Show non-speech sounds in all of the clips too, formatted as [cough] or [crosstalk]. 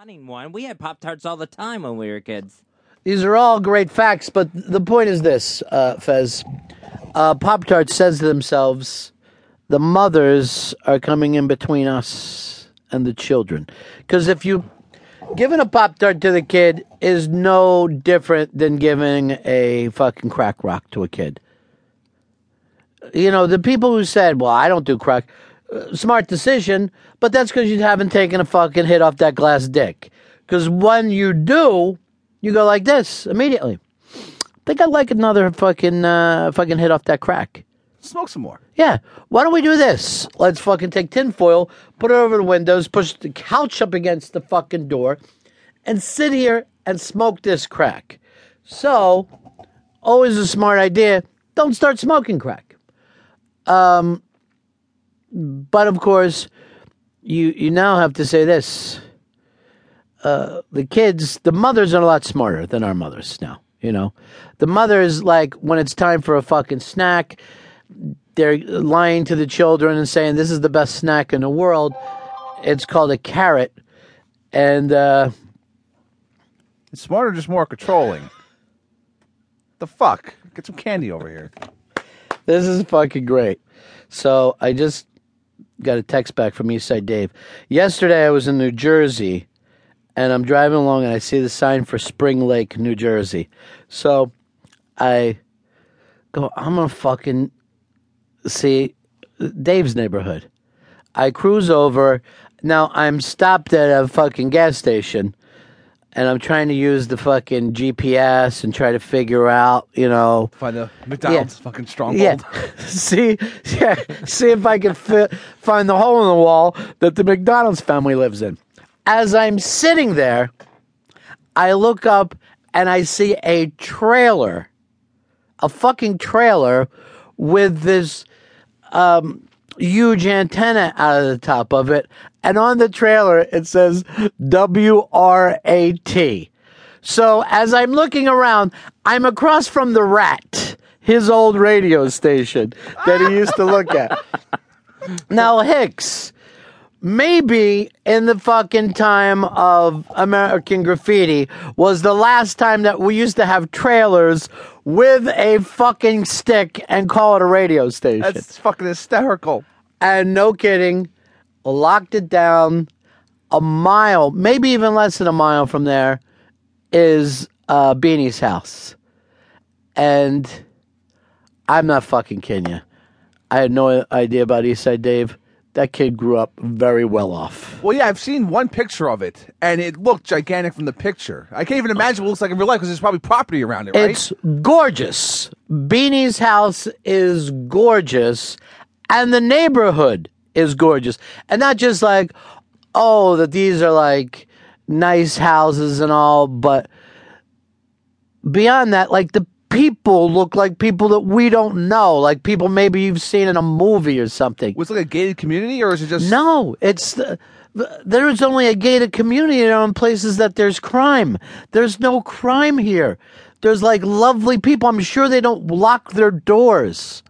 wanting one. We had Pop Tarts all the time when we were kids. These are all great facts, but the point is this, uh, Fez. Uh, Pop Tart says to themselves, the mothers are coming in between us and the children. Because if you giving a Pop Tart to the kid is no different than giving a fucking crack rock to a kid. You know, the people who said, well, I don't do crack, smart decision, but that's because you haven't taken a fucking hit off that glass dick. Because when you do, you go like this immediately. Think I'd like another fucking uh, fucking hit off that crack. Smoke some more. Yeah. Why don't we do this? Let's fucking take tinfoil, put it over the windows, push the couch up against the fucking door, and sit here and smoke this crack. So, always a smart idea. Don't start smoking crack. Um, but of course, you you now have to say this. Uh, the kids, the mothers are a lot smarter than our mothers now. You know, the mothers like when it's time for a fucking snack, they're lying to the children and saying this is the best snack in the world. It's called a carrot, and uh, It's smarter, just more controlling. the fuck? Get some candy over here. This is fucking great. So I just got a text back from Eastside Dave. Yesterday I was in New Jersey and I'm driving along and I see the sign for Spring Lake, New Jersey. So I go, I'm gonna fucking see Dave's neighborhood. I cruise over. Now I'm stopped at a fucking gas station and I'm trying to use the fucking GPS and try to figure out, you know, Find the McDonald's fucking stronghold. yeah. [laughs] see, yeah, see if I can fit, find the hole in the wall that the McDonald's family lives in. As I'm sitting there, I look up and I see a trailer, a fucking trailer with this um, huge antenna out of the top of it. And on the trailer, it says WRAT. So as I'm looking around, I'm across from the rat, his old radio station that he used to look at. [laughs] Now, Hicks, maybe in the fucking time of American graffiti was the last time that we used to have trailers with a fucking stick and call it a radio station. That's fucking hysterical. And no kidding, locked it down a mile, maybe even less than a mile from there, is uh, Beanie's house. And I'm not fucking kidding you. I had no idea about Eastside Dave. That kid grew up very well off. Well, yeah, I've seen one picture of it, and it looked gigantic from the picture. I can't even imagine what it looks like in real life because there's probably property around it, right? It's gorgeous. Beanie's house is gorgeous, and the neighborhood is gorgeous. And not just like, oh, that these are like nice houses and all, but beyond that, like the people look like people that we don't know, like people maybe you've seen in a movie or something. Was it like a gated community, or is it just No, it's the, the- there's only a gated community in places that there's crime. There's no crime here. There's like lovely people. I'm sure they don't lock their doors.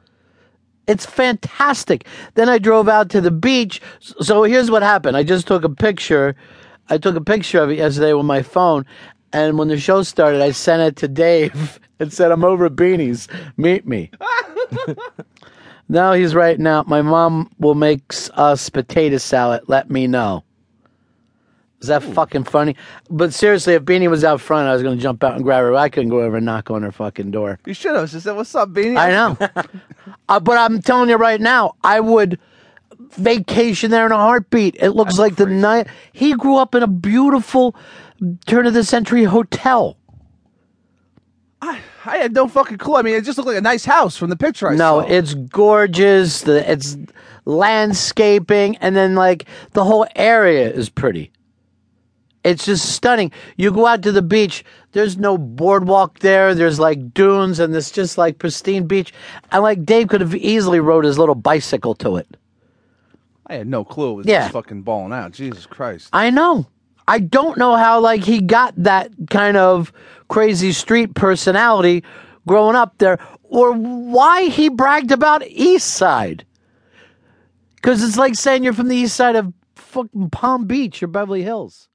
It's fantastic. Then I drove out to the beach. So here's what happened. I just took a picture. I took a picture of it yesterday with my phone. And when the show started, I sent it to Dave [laughs] and said, I'm over at Beanie's. Meet me. [laughs] now he's writing out, my mom will make us potato salad. Let me know. Is that fucking funny? But seriously, if Beanie was out front, I was going to jump out and grab her. I couldn't go over and knock on her fucking door. You should have just said, "What's up, Beanie?" I know. [laughs] uh, but I'm telling you right now, I would vacation there in a heartbeat. It looks like the night he grew up in a beautiful turn of the century hotel. I I had no fucking clue. I mean, it just looked like a nice house from the picture I no, saw. it's gorgeous. The it's landscaping, and then like the whole area is pretty. It's just stunning. You go out to the beach. There's no boardwalk there. There's like dunes, and it's just like pristine beach. And like Dave could have easily rode his little bicycle to it. I had no clue. It was Yeah. just fucking balling out. Jesus Christ. I know. I don't know how like he got that kind of crazy street personality growing up there, or why he bragged about East Side. Because it's like saying you're from the East Side of fucking Palm Beach or Beverly Hills.